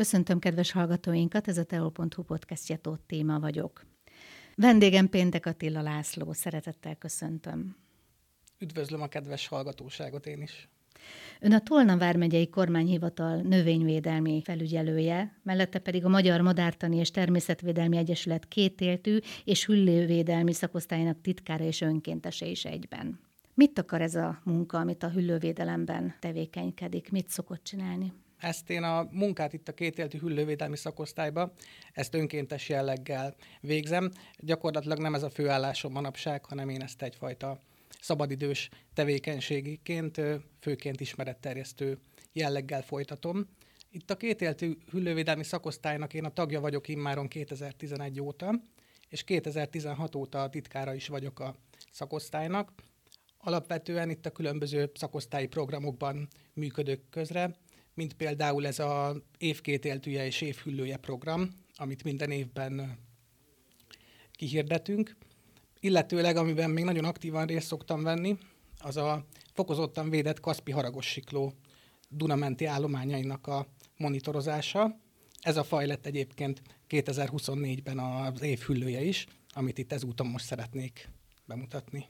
Köszöntöm kedves hallgatóinkat, ez a teol.hu podcastja Tóth téma vagyok. Vendégem Péntek Attila László, szeretettel köszöntöm. Üdvözlöm a kedves hallgatóságot én is. Ön a Tolna vármegyei kormányhivatal növényvédelmi felügyelője, mellette pedig a Magyar Madártani és Természetvédelmi Egyesület kétéltű és hüllővédelmi szakosztályának titkára és önkéntese is egyben. Mit akar ez a munka, amit a hüllővédelemben tevékenykedik? Mit szokott csinálni? Ezt én a munkát itt a kétéltű hüllővédelmi szakosztályba, ezt önkéntes jelleggel végzem. Gyakorlatilag nem ez a főállásom manapság, hanem én ezt egyfajta szabadidős tevékenységiként, főként ismeretterjesztő jelleggel folytatom. Itt a kétéltű hüllővédelmi szakosztálynak én a tagja vagyok immáron 2011 óta, és 2016 óta a titkára is vagyok a szakosztálynak. Alapvetően itt a különböző szakosztályi programokban működök közre, mint például ez a évkétéltűje és évhüllője program, amit minden évben kihirdetünk. Illetőleg, amiben még nagyon aktívan részt szoktam venni, az a fokozottan védett Kaszpi haragos sikló Dunamenti állományainak a monitorozása. Ez a faj lett egyébként 2024-ben az év hüllője is, amit itt ezúton most szeretnék bemutatni.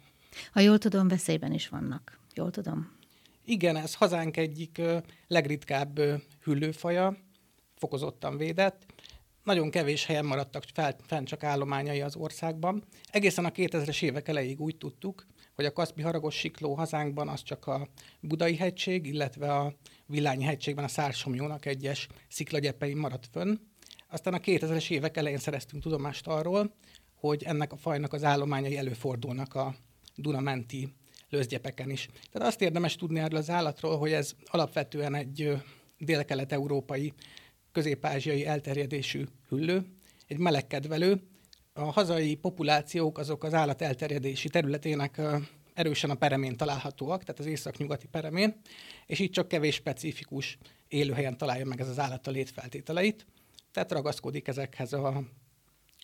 Ha jól tudom, veszélyben is vannak. Jól tudom? Igen, ez hazánk egyik legritkább hüllőfaja, fokozottan védett. Nagyon kevés helyen maradtak fenn csak állományai az országban. Egészen a 2000-es évek elejéig úgy tudtuk, hogy a Kaszpi haragos sikló hazánkban az csak a Budai hegység, illetve a Villányi hegységben a Szársomjónak egyes sziklagyepei maradt fönn. Aztán a 2000-es évek elején szereztünk tudomást arról, hogy ennek a fajnak az állományai előfordulnak a Dunamenti lőzgyepeken is. Tehát azt érdemes tudni erről az állatról, hogy ez alapvetően egy dél-kelet-európai, közép-ázsiai elterjedésű hüllő, egy melegkedvelő. A hazai populációk azok az állat elterjedési területének erősen a peremén találhatóak, tehát az észak-nyugati peremén, és itt csak kevés specifikus élőhelyen találja meg ez az állat a létfeltételeit, tehát ragaszkodik ezekhez a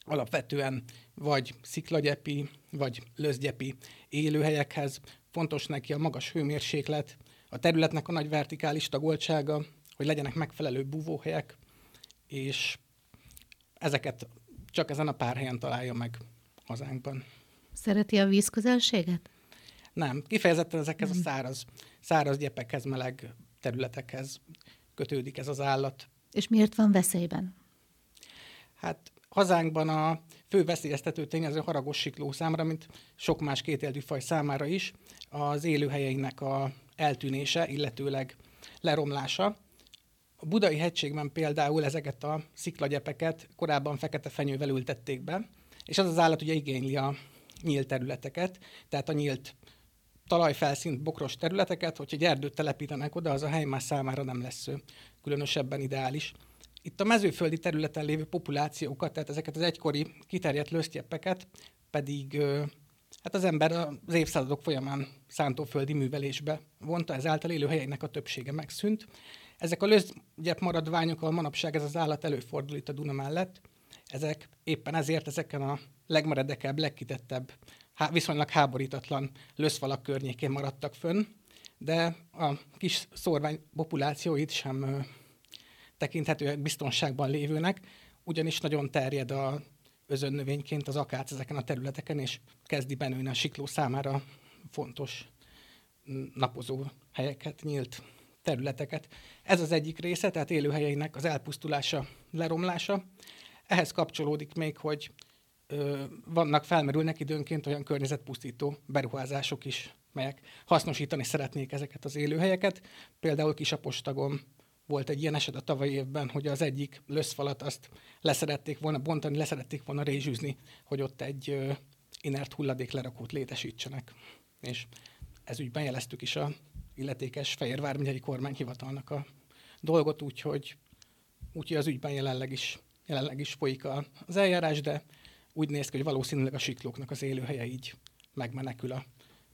alapvetően vagy sziklagyepi, vagy lözdgyepi élőhelyekhez. Fontos neki a magas hőmérséklet, a területnek a nagy vertikális tagoltsága, hogy legyenek megfelelő búvóhelyek, és ezeket csak ezen a pár helyen találja meg hazánkban. Szereti a vízközelséget? Nem, kifejezetten ezekhez Nem. a száraz, száraz gyepekhez, meleg területekhez kötődik ez az állat. És miért van veszélyben? Hát hazánkban a fő veszélyeztető tényező haragos sikló számára, mint sok más kétéltű faj számára is, az élőhelyeinek a eltűnése, illetőleg leromlása. A budai hegységben például ezeket a sziklagyepeket korábban fekete fenyővel ültették be, és az az állat ugye igényli a nyílt területeket, tehát a nyílt talajfelszínt, bokros területeket, hogyha egy erdőt telepítenek oda, az a hely már számára nem lesz különösebben ideális. Itt a mezőföldi területen lévő populációkat, tehát ezeket az egykori kiterjedt lösztyeppeket pedig hát az ember az évszázadok folyamán szántóföldi művelésbe vonta, ezáltal élőhelyeinek a többsége megszűnt. Ezek a löszgyep maradványok, a manapság ez az állat előfordul itt a Duna mellett, ezek éppen ezért ezeken a legmeredekebb, legkitettebb, viszonylag háborítatlan löszfalak környékén maradtak fönn, de a kis szorvány populációit sem tekinthetőek biztonságban lévőnek, ugyanis nagyon terjed a özönnövényként az akác ezeken a területeken, és kezdi benőni a sikló számára fontos napozó helyeket, nyílt területeket. Ez az egyik része, tehát élőhelyeinek az elpusztulása, leromlása. Ehhez kapcsolódik még, hogy ö, vannak, felmerülnek időnként olyan környezetpusztító beruházások is, melyek hasznosítani szeretnék ezeket az élőhelyeket. Például Kisapostagon volt egy ilyen eset a tavalyi évben, hogy az egyik löszfalat azt leszerették volna bontani, leszerették volna rézsűzni, hogy ott egy inert hulladék lerakót létesítsenek. És ez ügyben jeleztük is a illetékes Fehérvár megyei kormányhivatalnak a dolgot, úgyhogy, úgyhogy az ügyben jelenleg is, jelenleg is folyik az eljárás, de úgy néz ki, hogy valószínűleg a siklóknak az élőhelye így megmenekül a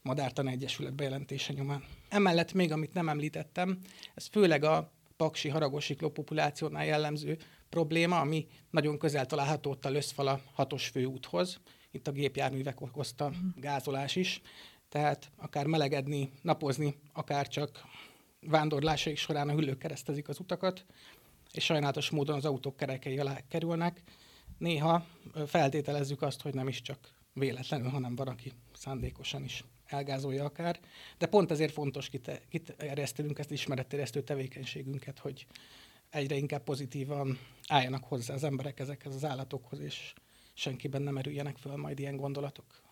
Madártan Egyesület bejelentése nyomán. Emellett még, amit nem említettem, ez főleg a paksi haragosikló populációnál jellemző probléma, ami nagyon közel található ott a Löszfala hatos főúthoz. Itt a gépjárművek okozta mhm. gázolás is. Tehát akár melegedni, napozni, akár csak vándorlásaik során a hüllők keresztezik az utakat. és sajnálatos módon az autók kerekei alá kerülnek. Néha feltételezzük azt, hogy nem is csak véletlenül, hanem van, aki szándékosan is elgázolja akár. De pont ezért fontos kiterjesztenünk ezt ismeretterjesztő tevékenységünket, hogy egyre inkább pozitívan álljanak hozzá az emberek ezekhez az állatokhoz, és senkiben nem erüljenek föl majd ilyen gondolatok.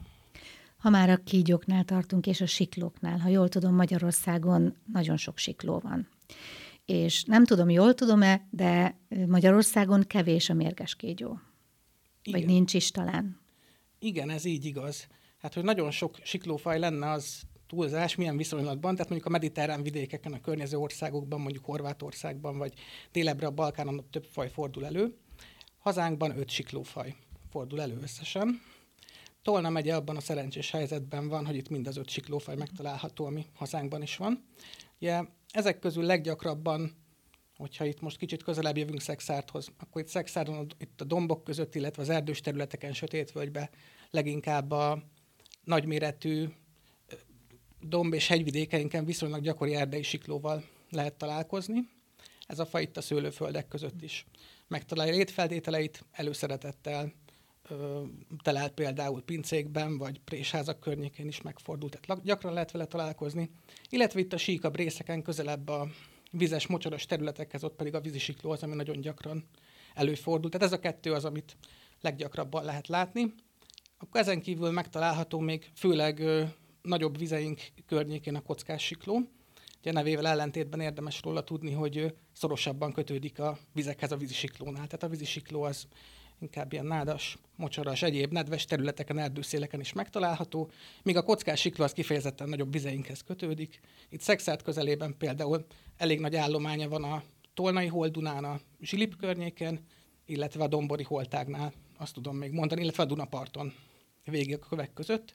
Ha már a kígyóknál tartunk, és a siklóknál, ha jól tudom, Magyarországon nagyon sok sikló van. És nem tudom, jól tudom-e, de Magyarországon kevés a mérges kígyó. Igen. Vagy nincs is talán. Igen, ez így igaz. Hát, hogy nagyon sok siklófaj lenne, az túlzás, milyen viszonylatban, tehát mondjuk a mediterrán vidékeken, a környező országokban, mondjuk Horvátországban, vagy délebbre a Balkánon több faj fordul elő. Hazánkban öt siklófaj fordul elő összesen. Tolna megye abban a szerencsés helyzetben van, hogy itt mind az öt siklófaj megtalálható, ami hazánkban is van. Ugye ezek közül leggyakrabban, hogyha itt most kicsit közelebb jövünk Szexárthoz, akkor itt Szexárdon, itt a dombok között, illetve az erdős területeken, sötétvölgybe leginkább a nagyméretű domb- és hegyvidékeinken viszonylag gyakori erdei siklóval lehet találkozni. Ez a faj itt a szőlőföldek között is megtalálja létfeltételeit, előszeretettel ö, talált például pincékben, vagy présházak környékén is megfordult, tehát gyakran lehet vele találkozni. Illetve itt a síkabb részeken közelebb a vizes, mocsaras területekhez, ott pedig a vízisikló az, ami nagyon gyakran előfordul. Tehát ez a kettő az, amit leggyakrabban lehet látni. Akkor ezen kívül megtalálható még főleg ö, nagyobb vizeink környékén a kockás sikló. Ugye nevével ellentétben érdemes róla tudni, hogy szorosabban kötődik a vizekhez a vízisiklónál. Tehát a vízisikló az inkább ilyen nádas, mocsaras, egyéb nedves területeken, erdőszéleken is megtalálható, míg a kockás sikló az kifejezetten nagyobb vizeinkhez kötődik. Itt Szexárd közelében például elég nagy állománya van a Tolnai holdunán, a Zsilip környéken, illetve a Dombori holtágnál, azt tudom még mondani, illetve a Dunaparton végig a kövek között.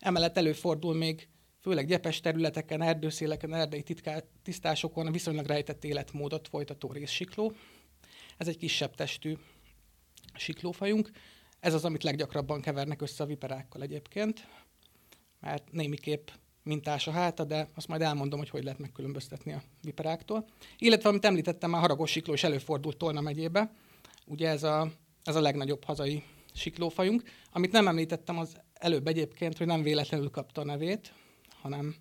Emellett előfordul még főleg gyepes területeken, erdőszéleken, erdei titká- tisztásokon a viszonylag rejtett életmódot folytató részsikló. Ez egy kisebb testű siklófajunk. Ez az, amit leggyakrabban kevernek össze a viperákkal egyébként, mert némiképp mintás a háta, de azt majd elmondom, hogy hogy lehet megkülönböztetni a viperáktól. Illetve, amit említettem, már haragos sikló is előfordult Tolna megyébe. Ugye ez a, ez a legnagyobb hazai siklófajunk. Amit nem említettem az előbb egyébként, hogy nem véletlenül kapta a nevét, hanem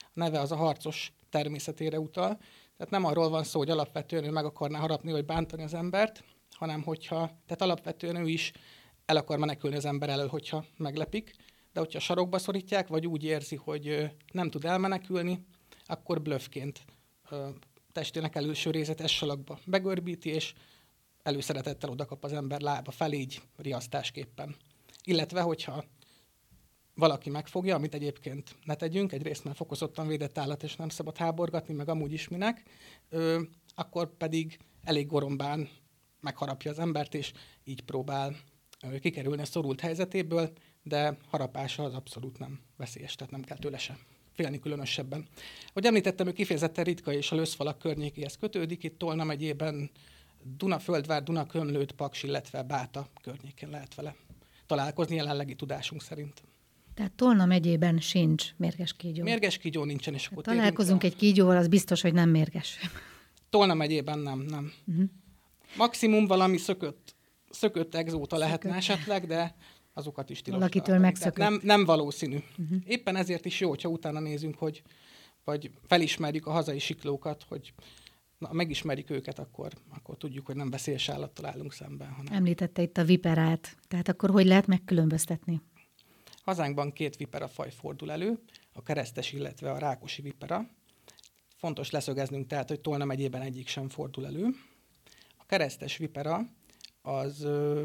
a neve az a harcos természetére utal. Tehát nem arról van szó, hogy alapvetően ő meg akarná harapni vagy bántani az embert, hanem hogyha, tehát alapvetően ő is el akar menekülni az ember elől, hogyha meglepik, de hogyha sarokba szorítják, vagy úgy érzi, hogy nem tud elmenekülni, akkor blöffként testének előső részét salakba begörbíti, és előszeretettel odakap az ember lába felé, így riasztásképpen. Illetve, hogyha valaki megfogja, amit egyébként ne tegyünk, egyrészt mert fokozottan védett állat, és nem szabad háborgatni, meg amúgy is minek, ö, akkor pedig elég gorombán megharapja az embert, és így próbál ö, kikerülni a szorult helyzetéből, de harapása az abszolút nem veszélyes, tehát nem kell tőle sem félni különösebben. Hogy említettem, ő kifejezetten ritka és a lőszfalak környékéhez kötődik, itt Tolna megyében Dunaföldvár, Dunakömlőt, Paks, illetve Báta környékén lehet vele találkozni jelenlegi tudásunk szerint. Tehát Tolna megyében sincs mérges kígyó. Mérges kígyó nincsen, és akkor Találkozunk egy kígyóval, az biztos, hogy nem mérges. Tolna megyében nem, nem. Uh-huh. Maximum valami szökött, szökött exóta szökött. lehetne esetleg, de azokat is tilos. Valakitől megszökött. Nem, nem valószínű. Uh-huh. Éppen ezért is jó, hogyha utána nézünk, hogy vagy felismerjük a hazai siklókat, hogy na, megismerjük őket, akkor, akkor tudjuk, hogy nem veszélyes állattal állunk szemben. Hanem... Említette itt a viperát, tehát akkor hogy lehet megkülönböztetni? Hazánkban két vipera faj fordul elő, a keresztes, illetve a rákosi vipera. Fontos leszögeznünk tehát, hogy Tolna megyében egyik sem fordul elő. A keresztes vipera az ö,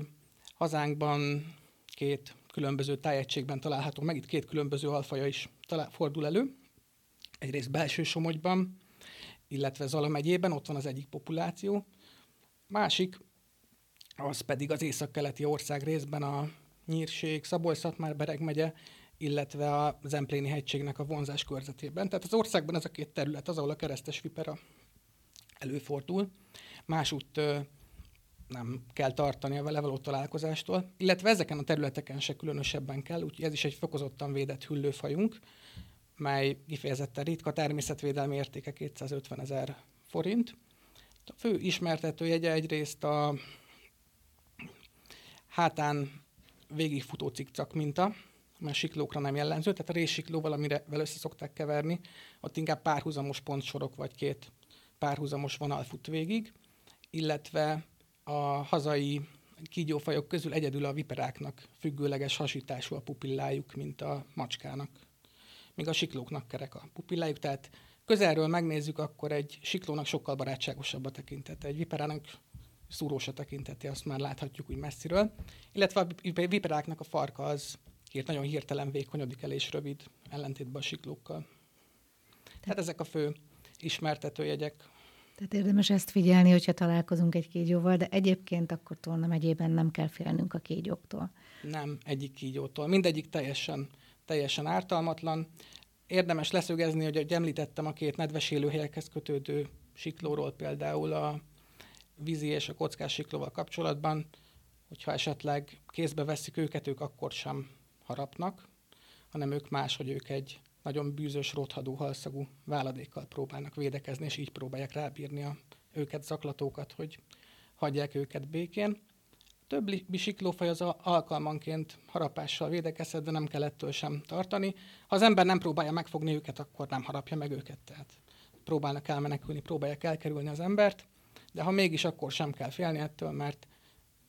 hazánkban két különböző tájegységben található, meg itt két különböző alfaja is talál, fordul elő. Egyrészt belső Somogyban, illetve Zala megyében, ott van az egyik populáció. Másik, az pedig az északkeleti ország részben a Nyírség, Szabolcs-Szatmár, Bereg megye, illetve a Zempléni hegységnek a vonzás körzetében. Tehát az országban ez a két terület az, ahol a keresztes vipera előfordul. Másút nem kell tartani a vele való találkozástól, illetve ezeken a területeken se különösebben kell, úgyhogy ez is egy fokozottan védett hüllőfajunk, mely kifejezetten ritka, természetvédelmi értéke 250 ezer forint. A fő ismertetőjegye egyrészt a hátán végigfutó cikcak minta, mert siklókra nem jellemző, tehát a réssiklóval, amire vele össze szokták keverni, ott inkább párhuzamos pontsorok vagy két párhuzamos vonal fut végig, illetve a hazai kígyófajok közül egyedül a viperáknak függőleges hasítású a pupillájuk, mint a macskának. Míg a siklóknak kerek a pupillájuk, tehát közelről megnézzük, akkor egy siklónak sokkal barátságosabb a tekintete. Egy viperának szúrós a tekintete, azt már láthatjuk úgy messziről. Illetve a viperáknak a farka az hírt, nagyon hirtelen vékonyodik el és rövid, ellentétben a siklókkal. Tehát ezek a fő ismertetőjegyek. Tehát érdemes ezt figyelni, hogyha találkozunk egy kígyóval, de egyébként akkor Tolna megyében nem kell félnünk a kígyóktól. Nem egyik kígyótól. Mindegyik teljesen, teljesen ártalmatlan. Érdemes leszögezni, hogy ahogy említettem a két nedves élőhelyekhez kötődő siklóról például a vízi és a kockás siklóval kapcsolatban, hogyha esetleg kézbe veszik őket, ők akkor sem harapnak, hanem ők más, hogy ők egy nagyon bűzös, rothadó halszagú váladékkal próbálnak védekezni, és így próbálják rábírni a őket zaklatókat, hogy hagyják őket békén. Több bisiklófaj az alkalmanként harapással védekezhet, de nem kell ettől sem tartani. Ha az ember nem próbálja megfogni őket, akkor nem harapja meg őket. Tehát próbálnak elmenekülni, próbálják elkerülni az embert, de ha mégis, akkor sem kell félni ettől, mert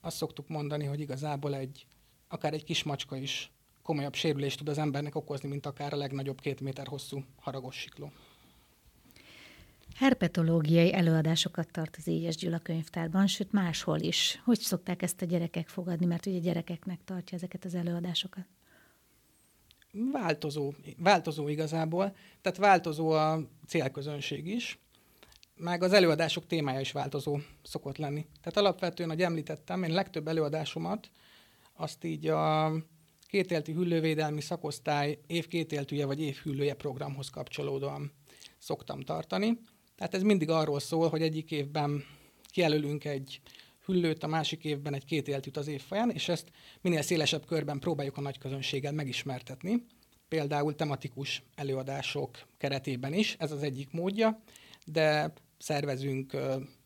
azt szoktuk mondani, hogy igazából egy, akár egy kis macska is komolyabb sérülést tud az embernek okozni, mint akár a legnagyobb két méter hosszú haragos sikló. Herpetológiai előadásokat tart az Égyes Gyula könyvtárban, sőt máshol is. Hogy szokták ezt a gyerekek fogadni, mert ugye gyerekeknek tartja ezeket az előadásokat? Változó, változó igazából, tehát változó a célközönség is, meg az előadások témája is változó szokott lenni. Tehát alapvetően, ahogy említettem, én legtöbb előadásomat azt így a kétéltű hüllővédelmi szakosztály év kétéltűje vagy év hüllője programhoz kapcsolódóan szoktam tartani. Tehát ez mindig arról szól, hogy egyik évben kijelölünk egy hüllőt, a másik évben egy kétéltűt az év folyán, és ezt minél szélesebb körben próbáljuk a nagy közönséggel megismertetni. Például tematikus előadások keretében is, ez az egyik módja, de szervezünk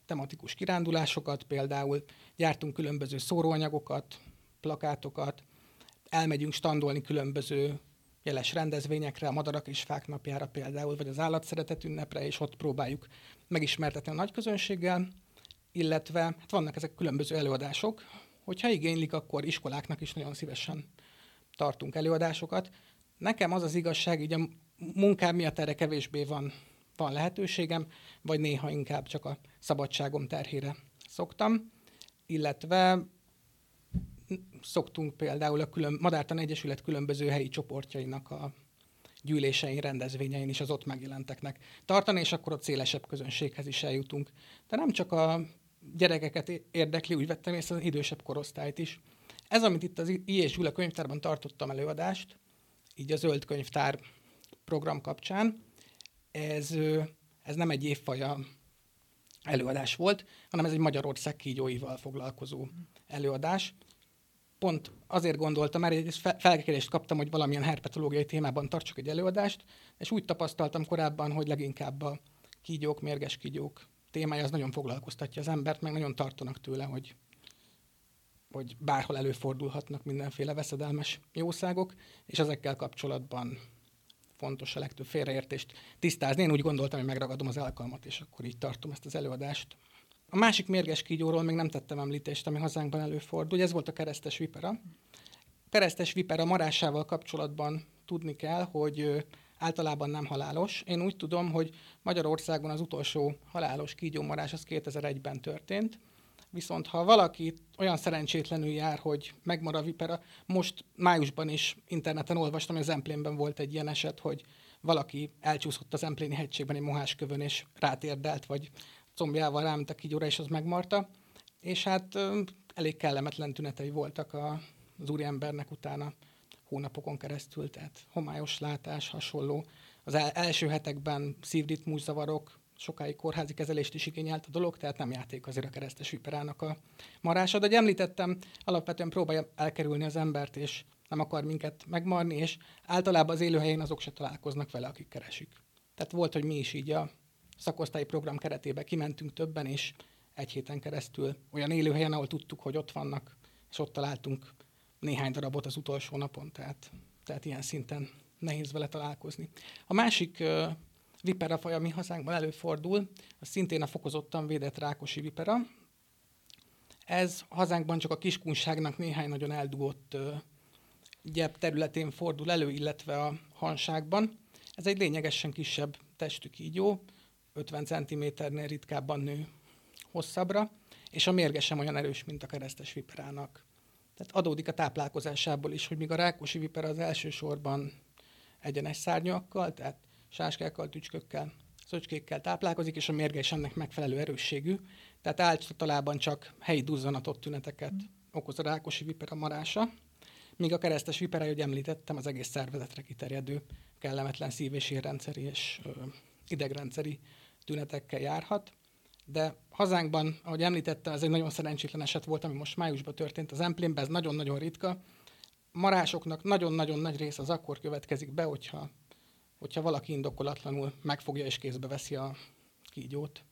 tematikus kirándulásokat, például gyártunk különböző szóróanyagokat, plakátokat, elmegyünk standolni különböző jeles rendezvényekre, a Madarak és Fák napjára például, vagy az Állatszeretet ünnepre, és ott próbáljuk megismertetni a nagy közönséggel, illetve hát vannak ezek különböző előadások, hogyha igénylik, akkor iskoláknak is nagyon szívesen tartunk előadásokat. Nekem az az igazság, így a munkám miatt erre kevésbé van, van lehetőségem, vagy néha inkább csak a szabadságom terhére szoktam, illetve szoktunk például a külön, Madártan Egyesület különböző helyi csoportjainak a gyűlésein, rendezvényein is az ott megjelenteknek tartani, és akkor ott szélesebb közönséghez is eljutunk. De nem csak a gyerekeket érdekli, úgy vettem észre az idősebb korosztályt is. Ez, amit itt az I. és Gyula könyvtárban tartottam előadást, így a Zöld Könyvtár program kapcsán, ez, ez nem egy évfaja előadás volt, hanem ez egy Magyarország kígyóival foglalkozó előadás pont azért gondoltam, mert egy felkérést kaptam, hogy valamilyen herpetológiai témában tartsak egy előadást, és úgy tapasztaltam korábban, hogy leginkább a kígyók, mérges kígyók témája az nagyon foglalkoztatja az embert, meg nagyon tartanak tőle, hogy, hogy bárhol előfordulhatnak mindenféle veszedelmes jószágok, és ezekkel kapcsolatban fontos a legtöbb félreértést tisztázni. Én úgy gondoltam, hogy megragadom az alkalmat, és akkor így tartom ezt az előadást. A másik mérges kígyóról még nem tettem említést, ami hazánkban előfordul, ez volt a keresztes vipera. Keresztes vipera marásával kapcsolatban tudni kell, hogy általában nem halálos. Én úgy tudom, hogy Magyarországon az utolsó halálos kígyómarás az 2001-ben történt, viszont ha valaki olyan szerencsétlenül jár, hogy megmar a vipera, most májusban is interneten olvastam, hogy az Emplénben volt egy ilyen eset, hogy valaki elcsúszott az Empléni hegységben egy moháskövön, és rátérdelt, vagy combjával ráment a kígyóra, és az megmarta. És hát elég kellemetlen tünetei voltak a, az úriembernek utána hónapokon keresztül, tehát homályos látás, hasonló. Az el, első hetekben szívritmuszavarok, sokáig kórházi kezelést is igényelt a dolog, tehát nem játék azért a keresztes viperának a marása. De említettem, alapvetően próbálja elkerülni az embert, és nem akar minket megmarni, és általában az élőhelyén azok se találkoznak vele, akik keresik. Tehát volt, hogy mi is így a szakosztályi program keretében kimentünk többen, és egy héten keresztül olyan élőhelyen, ahol tudtuk, hogy ott vannak, és ott találtunk néhány darabot az utolsó napon, tehát, tehát ilyen szinten nehéz vele találkozni. A másik uh, vipera faj, ami hazánkban előfordul, az szintén a fokozottan védett rákosi vipera. Ez hazánkban csak a kiskunságnak néhány nagyon eldugott uh, gyep területén fordul elő, illetve a hanságban. Ez egy lényegesen kisebb testű kígyó, 50 cm-nél ritkábban nő hosszabbra, és a mérge sem olyan erős, mint a keresztes viperának. Tehát adódik a táplálkozásából is, hogy míg a rákosi vipera az elsősorban egyenes szárnyakkal, tehát sáskákkal, tücskökkel, szöcskékkel táplálkozik, és a mérge is ennek megfelelő erősségű. Tehát általában csak helyi duzzanatot tüneteket okoz a rákosi vipera marása, míg a keresztes vipera, ahogy említettem, az egész szervezetre kiterjedő kellemetlen szív- és és ö, idegrendszeri tünetekkel járhat. De hazánkban, ahogy említettem, ez egy nagyon szerencsétlen eset volt, ami most májusban történt az emplénben, ez nagyon-nagyon ritka. Marásoknak nagyon-nagyon nagy része az akkor következik be, hogyha, hogyha valaki indokolatlanul megfogja és kézbe veszi a kígyót.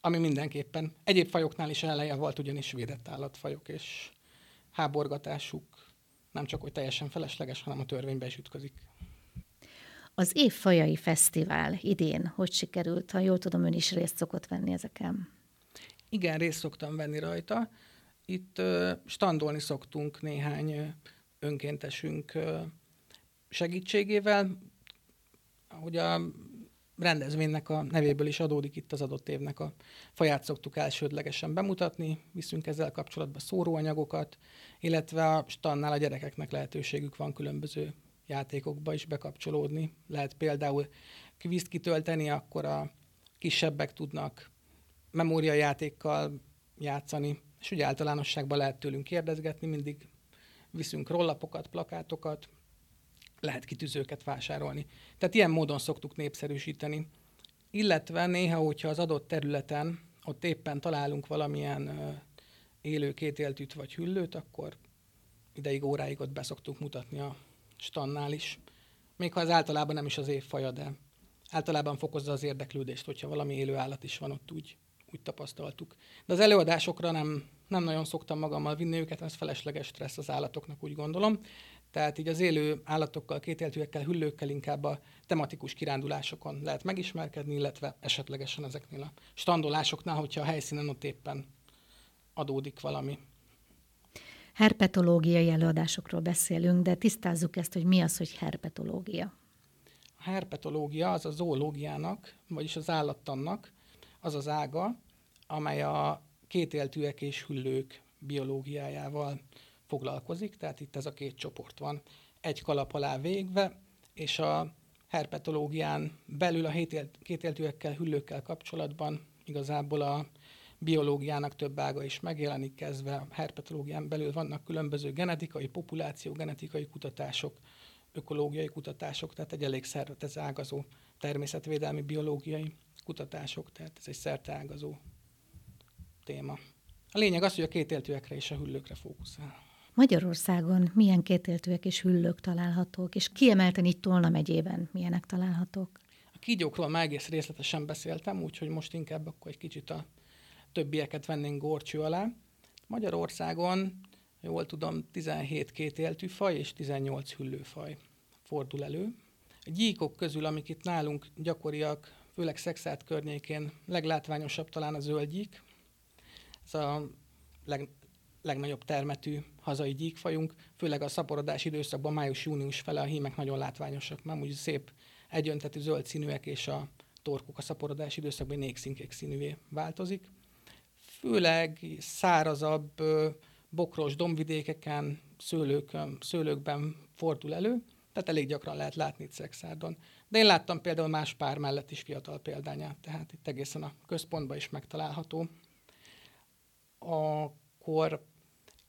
Ami mindenképpen egyéb fajoknál is eleje volt, ugyanis védett állatfajok, és háborgatásuk nem csak hogy teljesen felesleges, hanem a törvénybe is ütközik. Az Évfajai Fesztivál idén hogy sikerült? Ha jól tudom, ön is részt szokott venni ezeken. Igen, részt szoktam venni rajta. Itt standolni szoktunk néhány önkéntesünk segítségével. Ahogy a rendezvénynek a nevéből is adódik itt az adott évnek a faját szoktuk elsődlegesen bemutatni, viszünk ezzel kapcsolatban szóróanyagokat, illetve a stannál a gyerekeknek lehetőségük van különböző játékokba is bekapcsolódni. Lehet például kvízt kitölteni, akkor a kisebbek tudnak memóriajátékkal játszani, és ugye általánosságban lehet tőlünk kérdezgetni, mindig viszünk rollapokat, plakátokat, lehet kitűzőket vásárolni. Tehát ilyen módon szoktuk népszerűsíteni. Illetve néha, hogyha az adott területen ott éppen találunk valamilyen élő kétéltűt vagy hüllőt, akkor ideig, óráig ott beszoktuk mutatni a stannál is. Még ha az általában nem is az évfaja, de általában fokozza az érdeklődést, hogyha valami élő állat is van ott, úgy, úgy tapasztaltuk. De az előadásokra nem, nem nagyon szoktam magammal vinni őket, ez felesleges stressz az állatoknak, úgy gondolom. Tehát így az élő állatokkal, kétéltűekkel, hüllőkkel inkább a tematikus kirándulásokon lehet megismerkedni, illetve esetlegesen ezeknél a standolásoknál, hogyha a helyszínen ott éppen adódik valami herpetológiai előadásokról beszélünk, de tisztázzuk ezt, hogy mi az, hogy herpetológia. A herpetológia az a zoológiának, vagyis az állattannak az az ága, amely a kétéltűek és hüllők biológiájával foglalkozik, tehát itt ez a két csoport van egy kalap alá végve, és a herpetológián belül a kétéltűekkel, hüllőkkel kapcsolatban igazából a biológiának több ága is megjelenik, kezdve a herpetológián belül vannak különböző genetikai, populáció genetikai kutatások, ökológiai kutatások, tehát egy elég szervetez ágazó természetvédelmi biológiai kutatások, tehát ez egy szerteágazó téma. A lényeg az, hogy a kétéltőekre és a hüllőkre fókuszál. Magyarországon milyen kétéltőek és hüllők találhatók, és kiemelten itt Tolna megyében milyenek találhatók? A kígyókról már egész részletesen beszéltem, úgyhogy most inkább akkor egy kicsit a többieket vennénk górcső alá. Magyarországon, jól tudom, 17 kétéltű faj és 18 hüllőfaj fordul elő. A gyíkok közül, amik itt nálunk gyakoriak, főleg szexát környékén, leglátványosabb talán a zöldgyík. Ez a leg, legnagyobb termetű hazai gyíkfajunk, főleg a szaporodás időszakban, május-június fele a hímek nagyon látványosak, már úgy szép egyöntetű zöld színűek, és a torkuk a szaporodás időszakban négszínkék színűvé változik főleg szárazabb, bokros dombvidékeken, szőlőkön, szőlőkben fordul elő, tehát elég gyakran lehet látni itt Szexárdon. De én láttam például más pár mellett is fiatal példányát, tehát itt egészen a központban is megtalálható. Akkor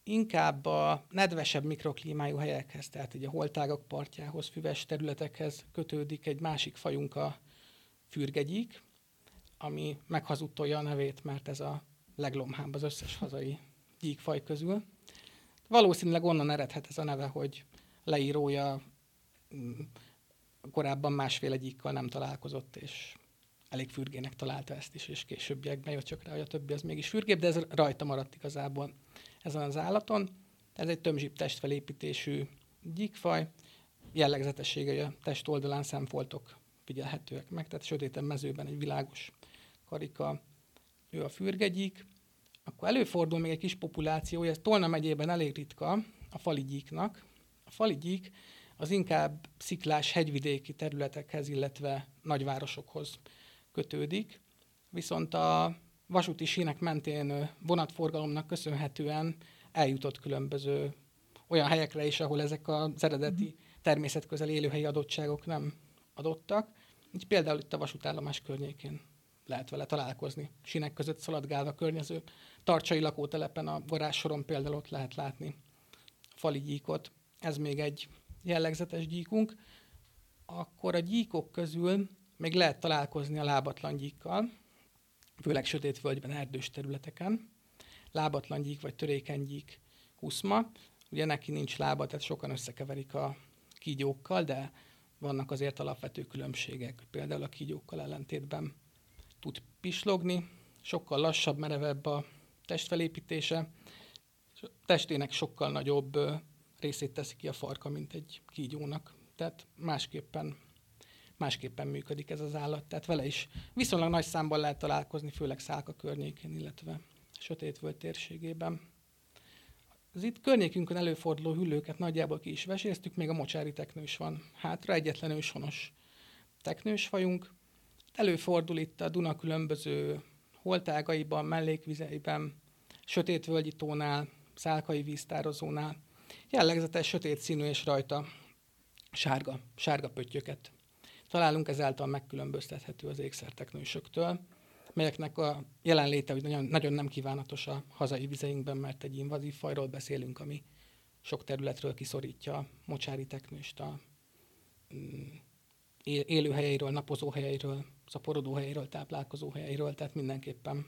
inkább a nedvesebb mikroklímájú helyekhez, tehát így a holtágak partjához, füves területekhez kötődik egy másik fajunk, a fürgegyik, ami meghazudtolja a nevét, mert ez a leglomhább az összes hazai gyíkfaj közül. Valószínűleg onnan eredhet ez a neve, hogy leírója mm, korábban másféle gyíkkal nem találkozott, és elég fürgének találta ezt is, és későbbiekben jött csak rá, hogy a többi az mégis fürgébb, de ez rajta maradt igazából ezen az állaton. Ez egy tömzsip testfelépítésű gyíkfaj, jellegzetessége, a test oldalán szemfoltok figyelhetőek meg, tehát sötéten mezőben egy világos karika, ő a fürgegyík. Akkor előfordul még egy kis populáció, ez Tolna megyében elég ritka, a faligyíknak. A faligyík az inkább sziklás hegyvidéki területekhez, illetve nagyvárosokhoz kötődik, viszont a vasúti sínek mentén vonatforgalomnak köszönhetően eljutott különböző olyan helyekre is, ahol ezek az eredeti mhm. természetközeli élőhelyi adottságok nem adottak. Így például itt a vasútállomás környékén lehet vele találkozni. Sinek között szaladgálva környező tartsai lakótelepen a garázsoron például ott lehet látni fali gyíkot. Ez még egy jellegzetes gyíkunk. Akkor a gyíkok közül még lehet találkozni a lábatlan gyíkkal, főleg sötét földben, erdős területeken. Lábatlan gyík vagy törékeny gyík huszma. Ugye neki nincs lába, tehát sokan összekeverik a kígyókkal, de vannak azért alapvető különbségek. Például a kígyókkal ellentétben tud pislogni, sokkal lassabb, merevebb a testfelépítése, a testének sokkal nagyobb részét teszi ki a farka, mint egy kígyónak. Tehát másképpen, másképpen működik ez az állat. Tehát vele is viszonylag nagy számban lehet találkozni, főleg Szálka környékén, illetve sötétvöld térségében. Az itt környékünkön előforduló hüllőket nagyjából ki is veséztük, még a mocsári teknős van hátra, egyetlen őshonos teknős fajunk. Előfordul itt a Duna különböző holtágaiban, mellékvizeiben, sötétvölgyi tónál, szálkai víztározónál. Jellegzetes sötét színű és rajta sárga, sárga pöttyöket. Találunk ezáltal megkülönböztethető az ékszerteknősöktől melyeknek a jelenléte hogy nagyon, nagyon nem kívánatos a hazai vizeinkben, mert egy invazív fajról beszélünk, ami sok területről kiszorítja a mocsári teknőst, a mm, élőhelyeiről, napozóhelyeiről, szaporodóhelyeiről, táplálkozóhelyeiről, tehát mindenképpen,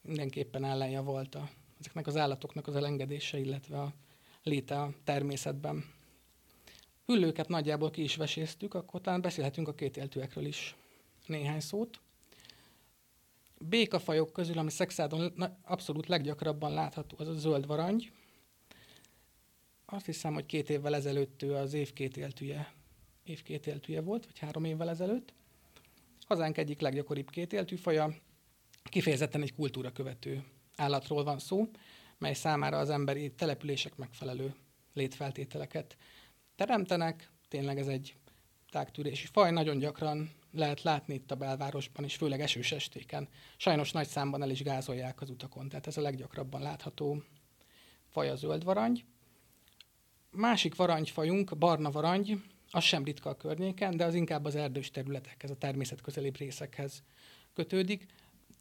mindenképpen ellenje volt a, ezeknek az állatoknak az elengedése, illetve a léte a természetben. Hüllőket nagyjából ki is veséztük, akkor talán beszélhetünk a kétéltőekről is néhány szót békafajok közül, ami Szexádon abszolút leggyakrabban látható, az a zöld varangy. Azt hiszem, hogy két évvel ezelőtt ő az év két éltűje, év két éltűje volt, vagy három évvel ezelőtt. Hazánk egyik leggyakoribb két éltű faja, kifejezetten egy kultúra követő állatról van szó, mely számára az emberi települések megfelelő létfeltételeket teremtenek. Tényleg ez egy tágtűrési faj, nagyon gyakran lehet látni itt a belvárosban is, főleg esős estéken. Sajnos nagy számban el is gázolják az utakon, tehát ez a leggyakrabban látható faj a zöld varangy. Másik varangyfajunk, barna varangy, az sem ritka a környéken, de az inkább az erdős területekhez, a természetközelibb részekhez kötődik.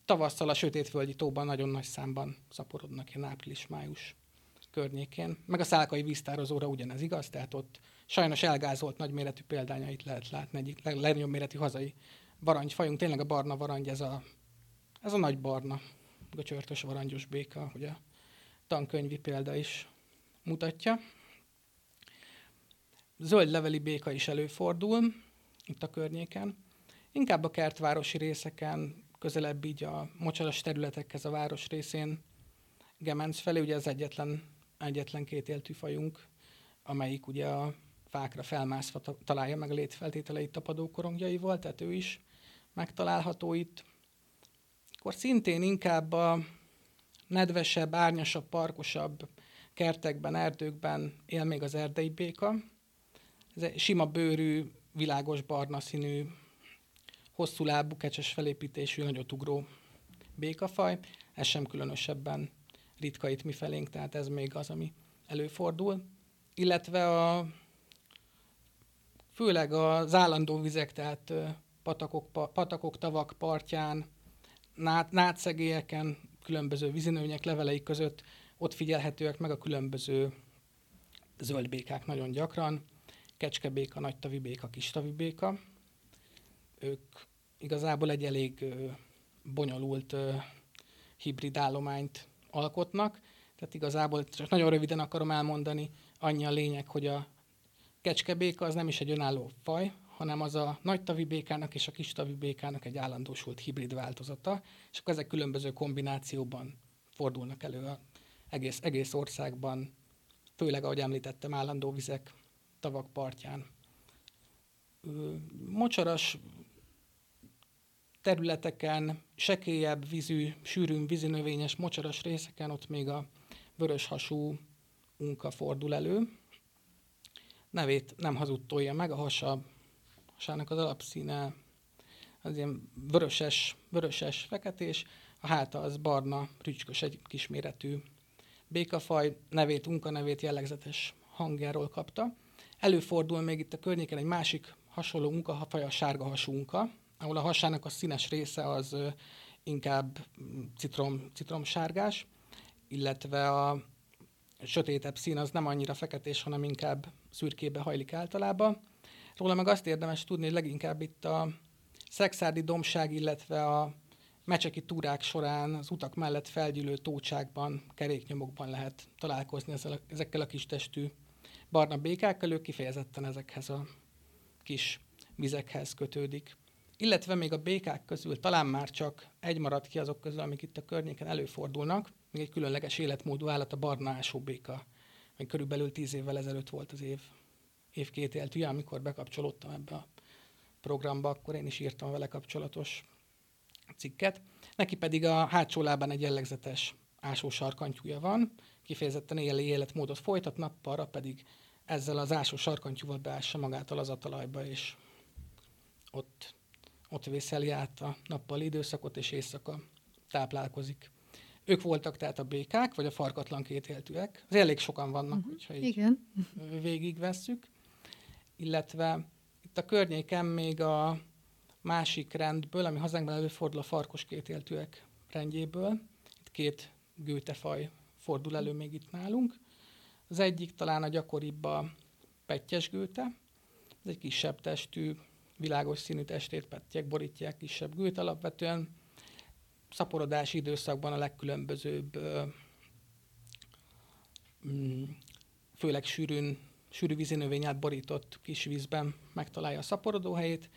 Tavasszal a sötétföldi tóban nagyon nagy számban szaporodnak ilyen április-május környékén. Meg a szálkai víztározóra ugyanez igaz, tehát ott sajnos elgázolt nagyméretű példányait lehet látni, egyik legnagyobb méretű hazai varangyfajunk, tényleg a barna varangy, ez a, ez a nagy barna, a csörtös varangyos béka, hogy a tankönyvi példa is mutatja. Zöld leveli béka is előfordul itt a környéken. Inkább a kertvárosi részeken, közelebb így a mocsaras területekhez a város részén Gemenc felé, ugye az egyetlen, egyetlen két éltű fajunk, amelyik ugye a fákra felmászva találja meg a létfeltételeit tapadókorongjaival, tehát ő is megtalálható itt. Akkor szintén inkább a nedvesebb, árnyasabb, parkosabb kertekben, erdőkben él még az erdei béka. Ez egy sima bőrű, világos barna színű, hosszú lábú, kecses felépítésű, nagyot ugró békafaj. Ez sem különösebben ritka itt mi felénk, tehát ez még az, ami előfordul. Illetve a főleg az állandó vizek, tehát patakok, patakok tavak partján, nátszegélyeken, különböző vízinőnyek levelei között ott figyelhetőek meg a különböző zöldbékák nagyon gyakran. Kecskebéka, nagytavi béka, kistavi béka. Ők igazából egy elég bonyolult hibrid állományt alkotnak, tehát igazából csak nagyon röviden akarom elmondani, annyi a lényeg, hogy a kecskebéka az nem is egy önálló faj, hanem az a nagy békának és a kis békának egy állandósult hibrid változata, és akkor ezek különböző kombinációban fordulnak elő a egész, egész országban, főleg, ahogy említettem, állandó vizek, tavak partján. Mocsaras területeken, sekélyebb vízű, sűrűn vízinövényes, mocsaras részeken ott még a vörös hasú unka fordul elő. Nevét nem hazudtolja meg, a hasa, hasának az alapszíne az ilyen vöröses, vöröses feketés, a háta az barna, rücskös, egy kisméretű békafaj, nevét, unka nevét jellegzetes hangjáról kapta. Előfordul még itt a környéken egy másik hasonló unkafaj, a sárga hasú unka, ahol a hasának a színes része az inkább citrom, citromsárgás, illetve a sötétebb szín az nem annyira feketés, hanem inkább szürkébe hajlik általában. Róla meg azt érdemes tudni, hogy leginkább itt a szexárdi domság, illetve a mecseki túrák során az utak mellett felgyűlő tócsákban, keréknyomokban lehet találkozni ezzel, ezekkel a kis testű barna békákkal, ők kifejezetten ezekhez a kis vizekhez kötődik. Illetve még a békák közül talán már csak egy maradt ki azok közül, amik itt a környéken előfordulnak, még egy különleges életmódú állat, a barna ásóbéka, még körülbelül tíz évvel ezelőtt volt az év, év két éltűje, amikor bekapcsolódtam ebbe a programba, akkor én is írtam vele kapcsolatos cikket. Neki pedig a hátsó lábán egy jellegzetes ásósarkantyúja van, kifejezetten éli életmódot folytat, nappalra pedig ezzel az ásó sarkantyúval beássa magát a talajba, és ott, ott vészeli át a nappali időszakot, és éjszaka táplálkozik. Ők voltak tehát a békák, vagy a farkatlan kétéltűek. Ez elég sokan vannak, uh-huh. hogyha így Igen. végigvesszük. Illetve itt a környéken még a másik rendből, ami hazánkban előfordul a farkos kétéltűek rendjéből. Itt két gőtefaj fordul elő még itt nálunk. Az egyik talán a gyakoribb a pettyes gőte. Ez egy kisebb testű, világos színű testét pettyek borítják, kisebb gőt alapvetően. Szaporodási időszakban a legkülönbözőbb, mm, főleg sűrűn, sűrű vízinövény borított kis vízben megtalálja a szaporodó helyét,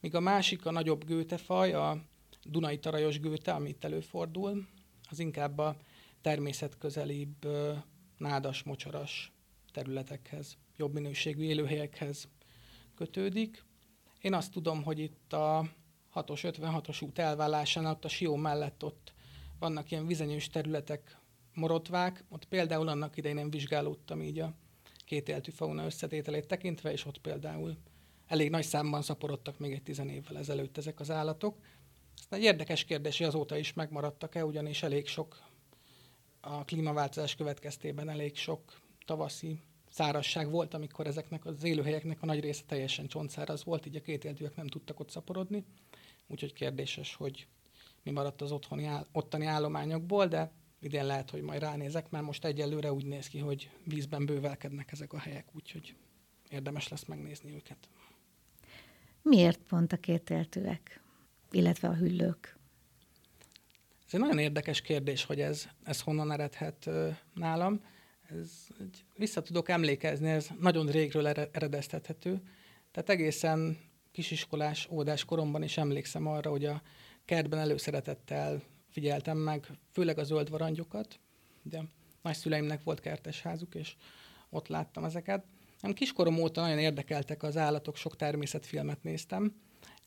míg a másik, a nagyobb gőtefaj, a Dunai tarajos gőte, amit előfordul, az inkább a természetközelibb nádas, mocsaras területekhez, jobb minőségű élőhelyekhez kötődik. Én azt tudom, hogy itt a 6-os, 56-os út elvállásán, ott a Sió mellett ott vannak ilyen vizenyős területek, morotvák, ott például annak idején én vizsgálódtam így a kétéltű fauna összetételét tekintve, és ott például elég nagy számban szaporodtak még egy tizen évvel ezelőtt ezek az állatok. Ez egy érdekes kérdés, hogy azóta is megmaradtak-e, ugyanis elég sok a klímaváltozás következtében elég sok tavaszi szárasság volt, amikor ezeknek az élőhelyeknek a nagy része teljesen csontszáraz volt, így a kétéltűek nem tudtak ott szaporodni. Úgyhogy kérdéses, hogy mi maradt az otthoni ottani állományokból, de idén lehet, hogy majd ránézek, mert most egyelőre úgy néz ki, hogy vízben bővelkednek ezek a helyek, úgyhogy érdemes lesz megnézni őket. Miért pont a kétéltőek, illetve a hüllők? Ez egy nagyon érdekes kérdés, hogy ez, ez honnan eredhet nálam. Ez, vissza tudok emlékezni, ez nagyon régről eredeztethető. Tehát egészen kisiskolás, óvodás koromban is emlékszem arra, hogy a kertben előszeretettel figyeltem meg, főleg a zöld varangyokat. Ugye nagyszüleimnek volt kertes házuk, és ott láttam ezeket. Nem kiskorom óta nagyon érdekeltek az állatok, sok természetfilmet néztem,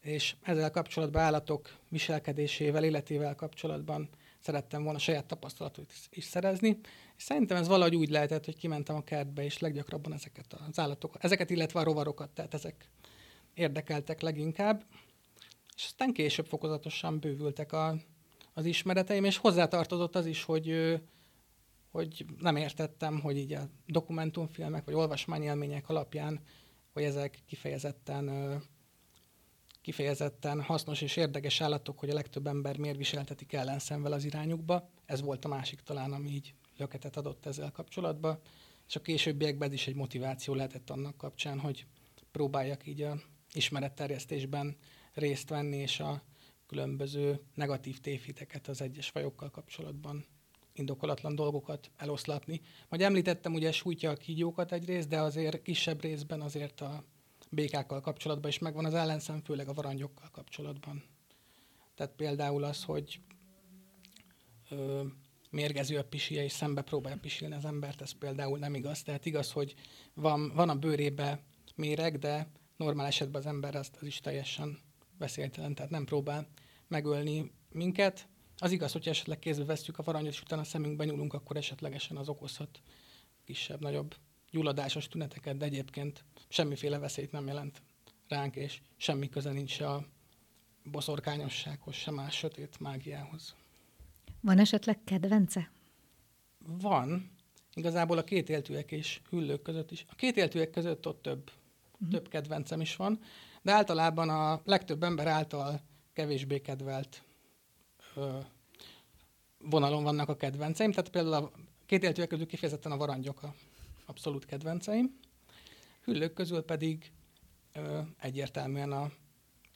és ezzel kapcsolatban állatok viselkedésével, életével kapcsolatban szerettem volna saját tapasztalatot is szerezni, és szerintem ez valahogy úgy lehetett, hogy kimentem a kertbe, és leggyakrabban ezeket az állatokat, ezeket, illetve a rovarokat, tehát ezek érdekeltek leginkább, és aztán később fokozatosan bővültek a, az ismereteim, és hozzátartozott az is, hogy hogy nem értettem, hogy így a dokumentumfilmek vagy olvasmányélmények alapján, hogy ezek kifejezetten kifejezetten hasznos és érdekes állatok, hogy a legtöbb ember miért viseltetik ellenszemvel az irányukba. Ez volt a másik talán, ami így löketet adott ezzel kapcsolatban. És a későbbiekben is egy motiváció lehetett annak kapcsán, hogy próbáljak így a ismeretterjesztésben részt venni, és a különböző negatív tévhiteket az egyes fajokkal kapcsolatban indokolatlan dolgokat eloszlatni. Majd említettem, ugye sújtja a kígyókat egyrészt, de azért kisebb részben azért a békákkal kapcsolatban is megvan az ellenszem, főleg a varangyokkal kapcsolatban. Tehát például az, hogy ö, mérgező a pisilye, és szembe próbálja pisilni az embert, ez például nem igaz. Tehát igaz, hogy van, van a bőrébe méreg, de normál esetben az ember azt az is teljesen veszélytelen, tehát nem próbál megölni minket. Az igaz, hogy esetleg kézbe vesztjük a varanyot, és utána a szemünkbe nyúlunk, akkor esetlegesen az okozhat kisebb-nagyobb gyulladásos tüneteket, de egyébként semmiféle veszélyt nem jelent ránk, és semmi köze nincs a boszorkányossághoz, sem más sötét mágiához. Van esetleg kedvence? Van. Igazából a kétéltűek és hüllők között is. A kétéltűek között ott több, uh-huh. több kedvencem is van, de általában a legtöbb ember által kevésbé kedvelt ö, vonalon vannak a kedvenceim. Tehát például a kétéltűek közül kifejezetten a varangyok a abszolút kedvenceim. Hüllők közül pedig ö, egyértelműen a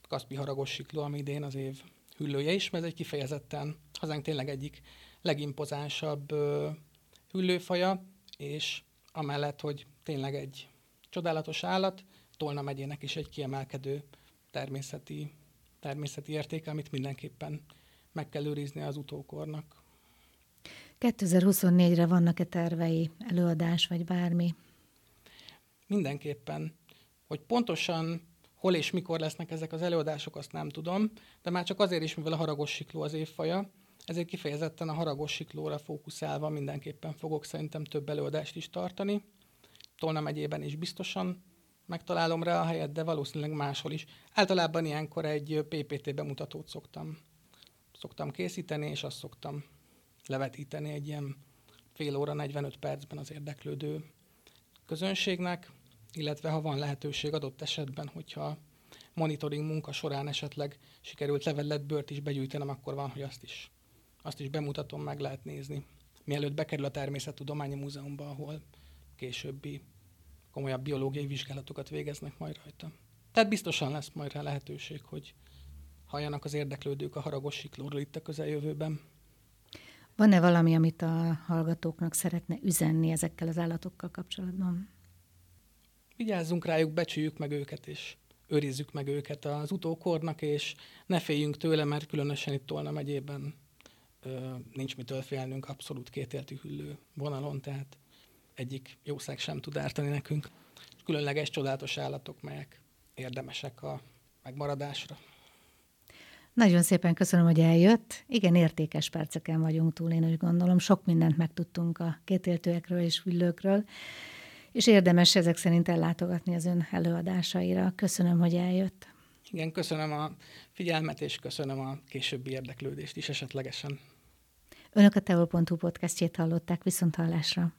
Kaspi haragos sikló, ami idén az év hüllője is, mert ez egy kifejezetten hazánk tényleg egyik legimpozánsabb ö, hüllőfaja, és amellett, hogy tényleg egy csodálatos állat, Tolna megyének is egy kiemelkedő természeti, természeti értéke, amit mindenképpen meg kell őrizni az utókornak. 2024-re vannak-e tervei, előadás vagy bármi? Mindenképpen. Hogy pontosan hol és mikor lesznek ezek az előadások, azt nem tudom, de már csak azért is, mivel a haragos sikló az évfaja, ezért kifejezetten a haragos siklóra fókuszálva mindenképpen fogok szerintem több előadást is tartani. Tolna megyében is biztosan megtalálom rá a helyet, de valószínűleg máshol is. Általában ilyenkor egy PPT bemutatót szoktam, szoktam készíteni, és azt szoktam levetíteni egy ilyen fél óra, 45 percben az érdeklődő közönségnek, illetve ha van lehetőség adott esetben, hogyha monitoring munka során esetleg sikerült levellet bőrt is begyűjtenem, akkor van, hogy azt is, azt is bemutatom, meg lehet nézni. Mielőtt bekerül a Természettudományi Múzeumba, ahol későbbi komolyabb biológiai vizsgálatokat végeznek majd rajta. Tehát biztosan lesz majd rá lehetőség, hogy halljanak az érdeklődők a haragos siklóról itt a közeljövőben. Van-e valami, amit a hallgatóknak szeretne üzenni ezekkel az állatokkal kapcsolatban? Vigyázzunk rájuk, becsüljük meg őket, és őrizzük meg őket az utókornak, és ne féljünk tőle, mert különösen itt Tolna megyében ö, nincs mitől félnünk abszolút kétéltű hüllő vonalon, tehát egyik jószág sem tud ártani nekünk. Különleges, csodálatos állatok, melyek érdemesek a megmaradásra. Nagyon szépen köszönöm, hogy eljött. Igen, értékes perceken vagyunk túl, én úgy gondolom. Sok mindent megtudtunk a kétéltőekről és hüllőkről, és érdemes ezek szerint ellátogatni az ön előadásaira. Köszönöm, hogy eljött. Igen, köszönöm a figyelmet, és köszönöm a későbbi érdeklődést is esetlegesen. Önök a teol.hu podcastjét hallották viszont hallásra.